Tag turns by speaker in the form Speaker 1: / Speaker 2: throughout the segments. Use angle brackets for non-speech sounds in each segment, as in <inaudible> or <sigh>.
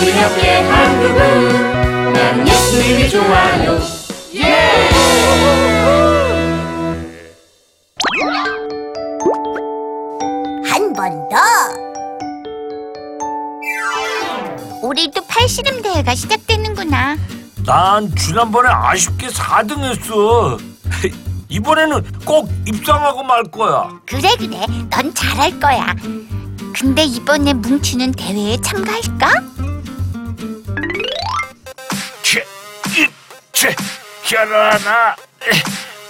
Speaker 1: 우리 함께 한국은 나는 예수님이 좋아요 예!
Speaker 2: 한 번 더.
Speaker 3: 우리 도 팔씨름 대회가 시작되는구나.
Speaker 4: 난 지난번에 아쉽게 4등 했어. <laughs> 이번에는 꼭 입상하고 말 거야.
Speaker 3: 그래 그래, 넌 잘할 거야. 근데 이번에 뭉치는 대회에 참가할까?
Speaker 4: 채, 결혼 하나.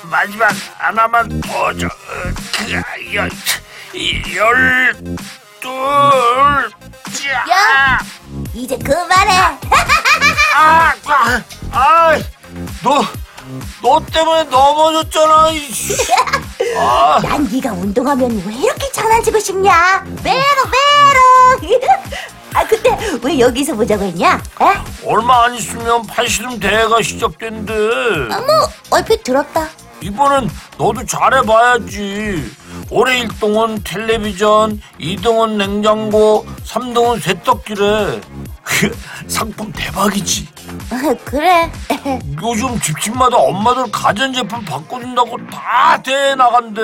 Speaker 4: 마지막 하나만 더 줘. 그, 열, 열, 둘, 짜.
Speaker 2: 야! 이제 그만해. <laughs>
Speaker 4: 아, 아, 아, 너, 너 때문에 넘어졌잖아. 이씨. 아,
Speaker 2: 난 네가 운동하면 왜 이렇게 장난치고 싶냐? 메롱 메롱. <laughs> 아 근데 왜 여기서 보자고 했냐? 에?
Speaker 4: 얼마 안 있으면 팔씨름 대회가 시작된대.
Speaker 2: 아, 뭐 얼핏 들었다.
Speaker 4: 이번엔 너도 잘해봐야지. 올해 1등은 텔레비전, 2등은 냉장고, 3등은 세탁기래. 그 상품 대박이지.
Speaker 2: 어, <laughs> 그래.
Speaker 4: 요즘 집집마다 엄마들 가전제품 바꿔준다고 다 대회 나간대.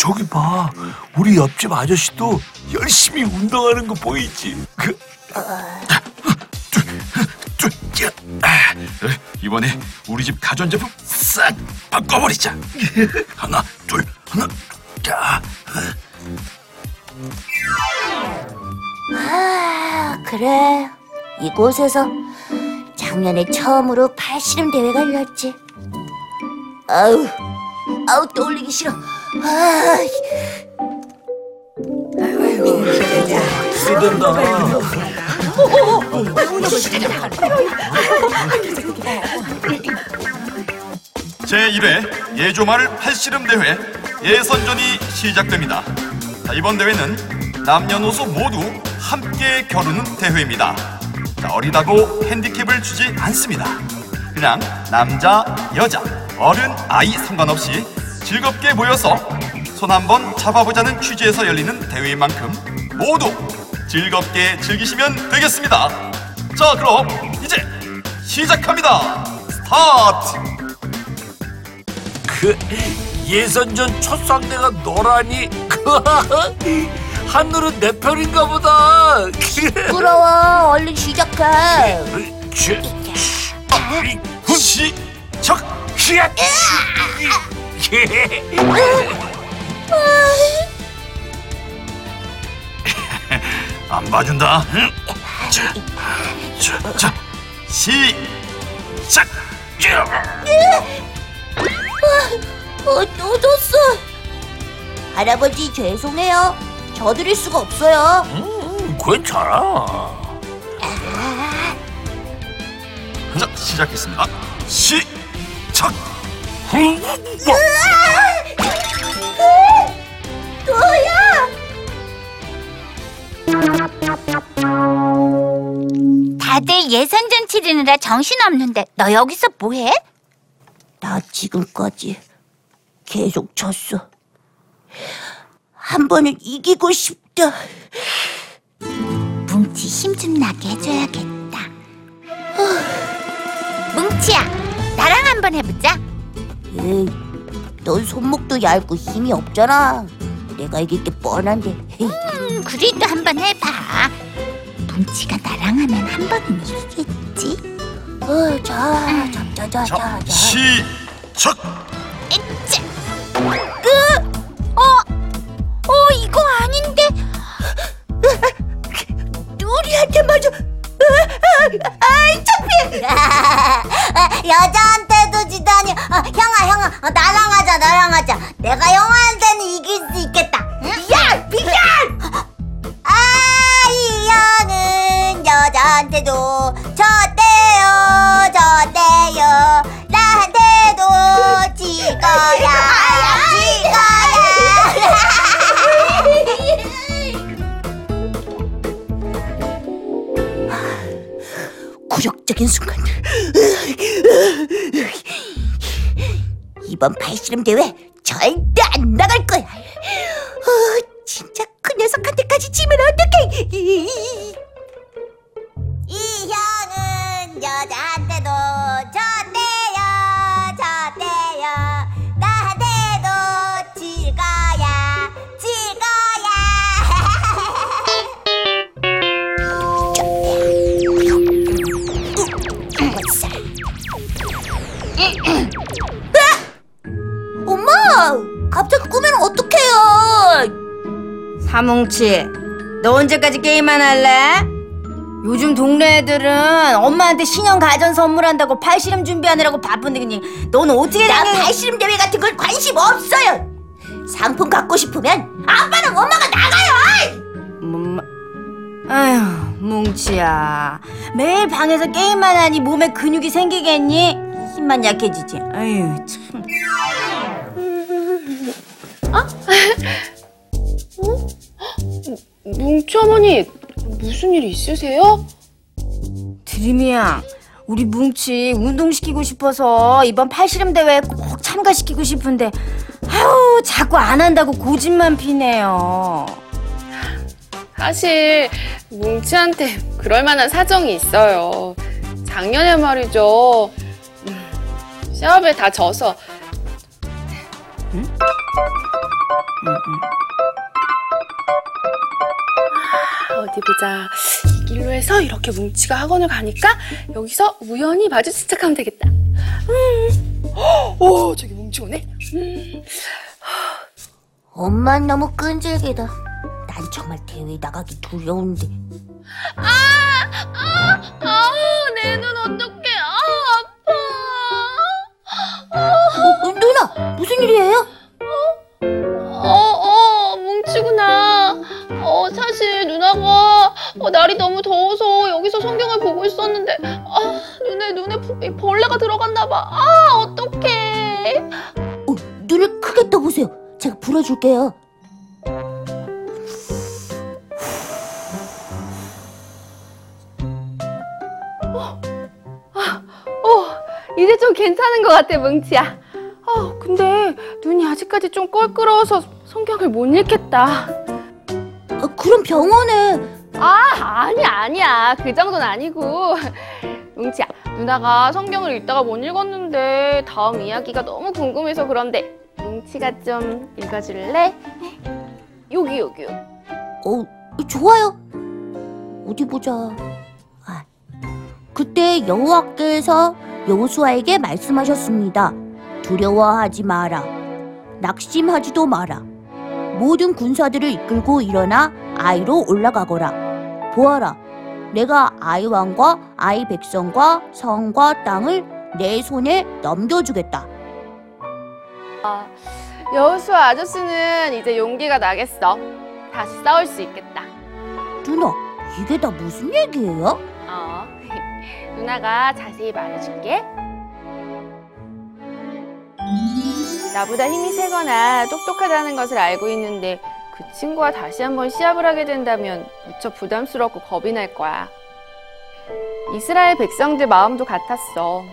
Speaker 4: 저, 저기 봐. 우리 옆집 아저씨도 열심히 운동하는 거 보이지? 그,
Speaker 5: 이번에 우리 집 가전제품 싹 바꿔버리자. 하나, 둘, 하나, 자.
Speaker 2: 아 그래. 이곳에서 작년에 처음으로 팔씨름 대회가 열렸지. 아우 아우 떠올리기 싫어. 아,
Speaker 4: 쓰된다.
Speaker 5: 제1회 예조마을 팔씨름 대회 예선전이 시작됩니다. 자, 이번 대회는 남녀노소 모두 함께 겨루는 대회입니다. 자, 어리다고 핸디캡을 주지 않습니다. 그냥 남자, 여자, 어른, 아이 상관없이 즐겁게 모여서 손 한번 잡아보자는 취지에서 열리는 대회인 만큼 모두 즐겁게 즐기시면 되겠습니다. 자, 그럼 이제 시작합니다. 스타트!
Speaker 4: 그 예선전 첫 상대가 너라니 하늘은 내 편인가 보다
Speaker 2: 부러워. 얼른 시작해.
Speaker 5: 시작!
Speaker 4: 히앗!
Speaker 5: 안 봐준다. 자, 자, 자, 시작!
Speaker 2: 어, 또 졌어. 할아버지 죄송해요. 져드릴 수가 없어요.
Speaker 4: 음, 괜찮아
Speaker 5: 자, 시작했습니다. 시작!
Speaker 3: 다들 예선전 치르느라 정신없는데 너 여기서 뭐해?
Speaker 2: 나 지금까지 계속 졌어. 한 번은 이기고 싶다.
Speaker 3: 뭉치 힘 좀 나게 해줘야겠다. 뭉치야, 나랑 한번 해보자.
Speaker 2: 에이, 넌 손목도 얇고 힘이 없잖아. 내가 이길 게 뻔한데.
Speaker 3: 음, 그래도 한번 해봐. 뭉치가 나랑 하면 한 번은 이기겠지.
Speaker 2: 어, 자, 자, 자, 자,
Speaker 5: 자,
Speaker 2: 자, 자.
Speaker 5: 시작!
Speaker 2: 이번 팔씨름 대회 절대 안 나갈
Speaker 6: 사뭉치, 너 언제까지 게임만 할래? 요즘 동네 애들은 엄마한테 신형 가전 선물한다고 팔씨름 준비하느라고 바쁜데 그냥 너는 어떻게
Speaker 2: 나
Speaker 6: 생각해?
Speaker 2: 발씨름 대회 같은 건 관심 없어요. 상품 갖고 싶으면 아빠랑 엄마가 나가요.
Speaker 6: 뭐, 아휴, 뭉치야. 매일 방에서 게임만 하니 몸에 근육이 생기겠니? 힘만 약해지지. 아휴, 참.
Speaker 7: 뭉치 어머니 무슨 일 있으세요?
Speaker 6: 드림이야. 우리 뭉치 운동시키고 싶어서 이번 팔씨름 대회에 꼭 참가시키고 싶은데 아우 자꾸 안 한다고 고집만 피네요.
Speaker 7: 사실 뭉치한테 그럴 만한 사정이 있어요. 작년에 말이죠. 음, 시합에 다 져서 아, 어디 보자. 이 길로 해서 이렇게 뭉치가 학원을 가니까 여기서 우연히 마주친 척하면 되겠다. 음. 오, <gasps> 저기 뭉치 오네. 음.
Speaker 2: 엄만 너무 끈질기다. 난 정말 대회 나가기 두려운데.
Speaker 7: 아우, 내 눈 어떡해. 아, 아파.
Speaker 2: 어, 누나, 무슨 일이에요?
Speaker 7: 날이 너무 더워서 여기서 성경을 보고 있었는데, 아, 눈에, 눈에 부- 벌레가 들어갔나 봐. 아, 어떡해.
Speaker 2: 어, 눈을 크게 떠보세요. 제가 불어줄게요.
Speaker 7: 어, 이제 좀 괜찮은 것 같아, 뭉치야. 어, 근데 눈이 아직까지 좀 껄끄러워서 성경을 못 읽겠다.
Speaker 2: 어, 그럼 병원에
Speaker 7: 아, 아니야, 아니야. 그 정도는 아니고. <laughs> 뭉치야, 누나가 성경을 읽다가 못 읽었는데 다음 이야기가 너무 궁금해서 그런데 뭉치가 좀 읽어줄래? 여기, 여기.
Speaker 2: 어, 좋아요. 어디 보자. 아, 그때 여호와께서 여호수아에게 말씀하셨습니다. 두려워하지 마라. 낙심하지도 마라. 모든 군사들을 이끌고 일어나 아이로 올라가거라. 보아라. 내가 아이 왕과 아이 백성과 성과 땅을 내 손에 넘겨주겠다.
Speaker 7: 여수아 아저씨는 이제 용기가 나겠어. 다시 싸울 수 있겠다.
Speaker 2: 누나, 이게 다 무슨 얘기예요?
Speaker 7: 어. <laughs> 누나가 자세히 말해줄게. 나보다 힘이 세거나 똑똑하다는 것을 알고 있는데 그 친구와 다시 한번 시합을 하게 된다면 무척 부담스럽고 겁이 날 거야. 이스라엘 백성들 마음도 같았어.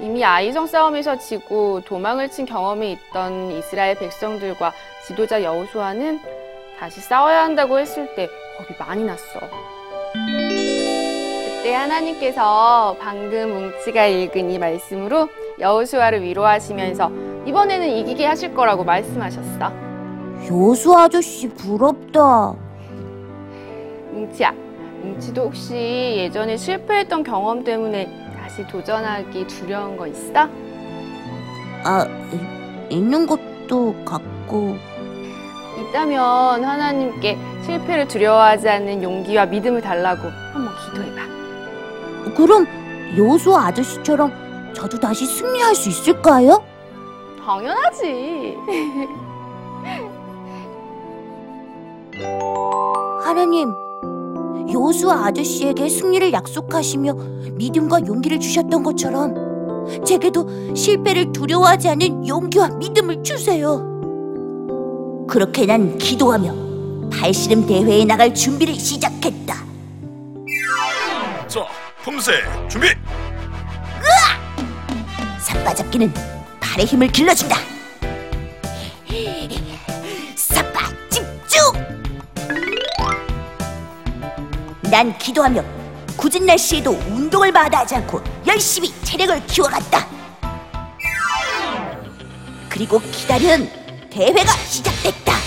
Speaker 7: 이미 아이성 싸움에서 지고 도망을 친 경험이 있던 이스라엘 백성들과 지도자 여호수아는 다시 싸워야 한다고 했을 때 겁이 많이 났어. 그때 하나님께서 방금 뭉치가 읽은 이 말씀으로 여호수아를 위로하시면서 이번에는 이기게 하실 거라고 말씀하셨어.
Speaker 2: 요수 아저씨 부럽다.
Speaker 7: 뭉치야, 뭉치도 혹시 예전에 실패했던 경험 때문에 다시 도전하기 두려운 거 있어?
Speaker 2: 아, 이- 있는 것도 같고.
Speaker 7: 있다면 하나님께 실패를 두려워하지 않는 용기와 믿음을 달라고 한번 기도해봐.
Speaker 2: 그럼 요수 아저씨처럼 저도 다시 승리할 수 있을까요?
Speaker 7: 당연하지.
Speaker 2: 하나님, 요수 아저씨에게 승리를 약속하시며 믿음과 용기를 주셨던 것처럼 제게도 실패를 두려워하지 않는 용기와 믿음을 주세요. 그렇게 난 기도하며 발씨름 대회에 나갈 준비를 시작했다.
Speaker 5: 자, 품새 준비.
Speaker 2: 삿바잡기는 팔의 힘을 길러준다. 삿바 집중! 난 기도하며 굳은 날씨에도 운동을 마다하지 않고 열심히 체력을 키워갔다. 그리고 기다린 대회가 시작됐다.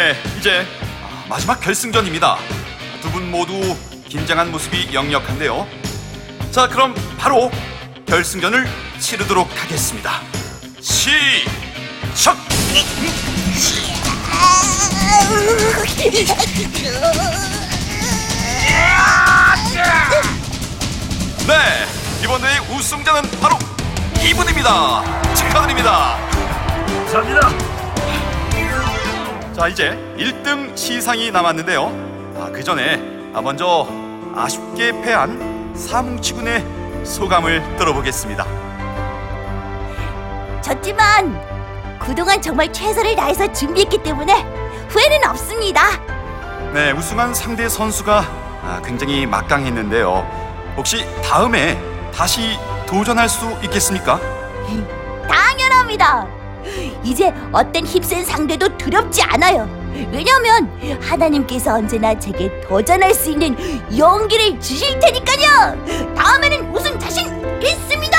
Speaker 5: 네, 이제 마지막 결승전입니다. 두 분 모두 긴장한 모습이 역력한데요. 자, 그럼 바로 결승전을 치르도록 하겠습니다. 시작! 네, 이번 대회 우승자는 바로 이분입니다. 축하드립니다.
Speaker 4: 감사합니다.
Speaker 5: 자 이제 1등 시상이 남았는데요 아, 그 전에 아, 먼저 아쉽게 패한 사뭉치군의 소감을 들어보겠습니다
Speaker 2: 졌지만 그동안 정말 최선을 다해서 준비했기 때문에 후회는 없습니다.
Speaker 5: 네 우승한 상대 선수가 아, 굉장히 막강했는데요 혹시 다음에 다시 도전할 수 있겠습니까?
Speaker 2: 당연합니다. 이제 어떤 힘센 상대도 두렵지 않아요. 왜냐면 하나님께서 언제나 제게 도전할 수 있는 용기를 주실 테니까요. 다음에는 우승 자신 있습니다.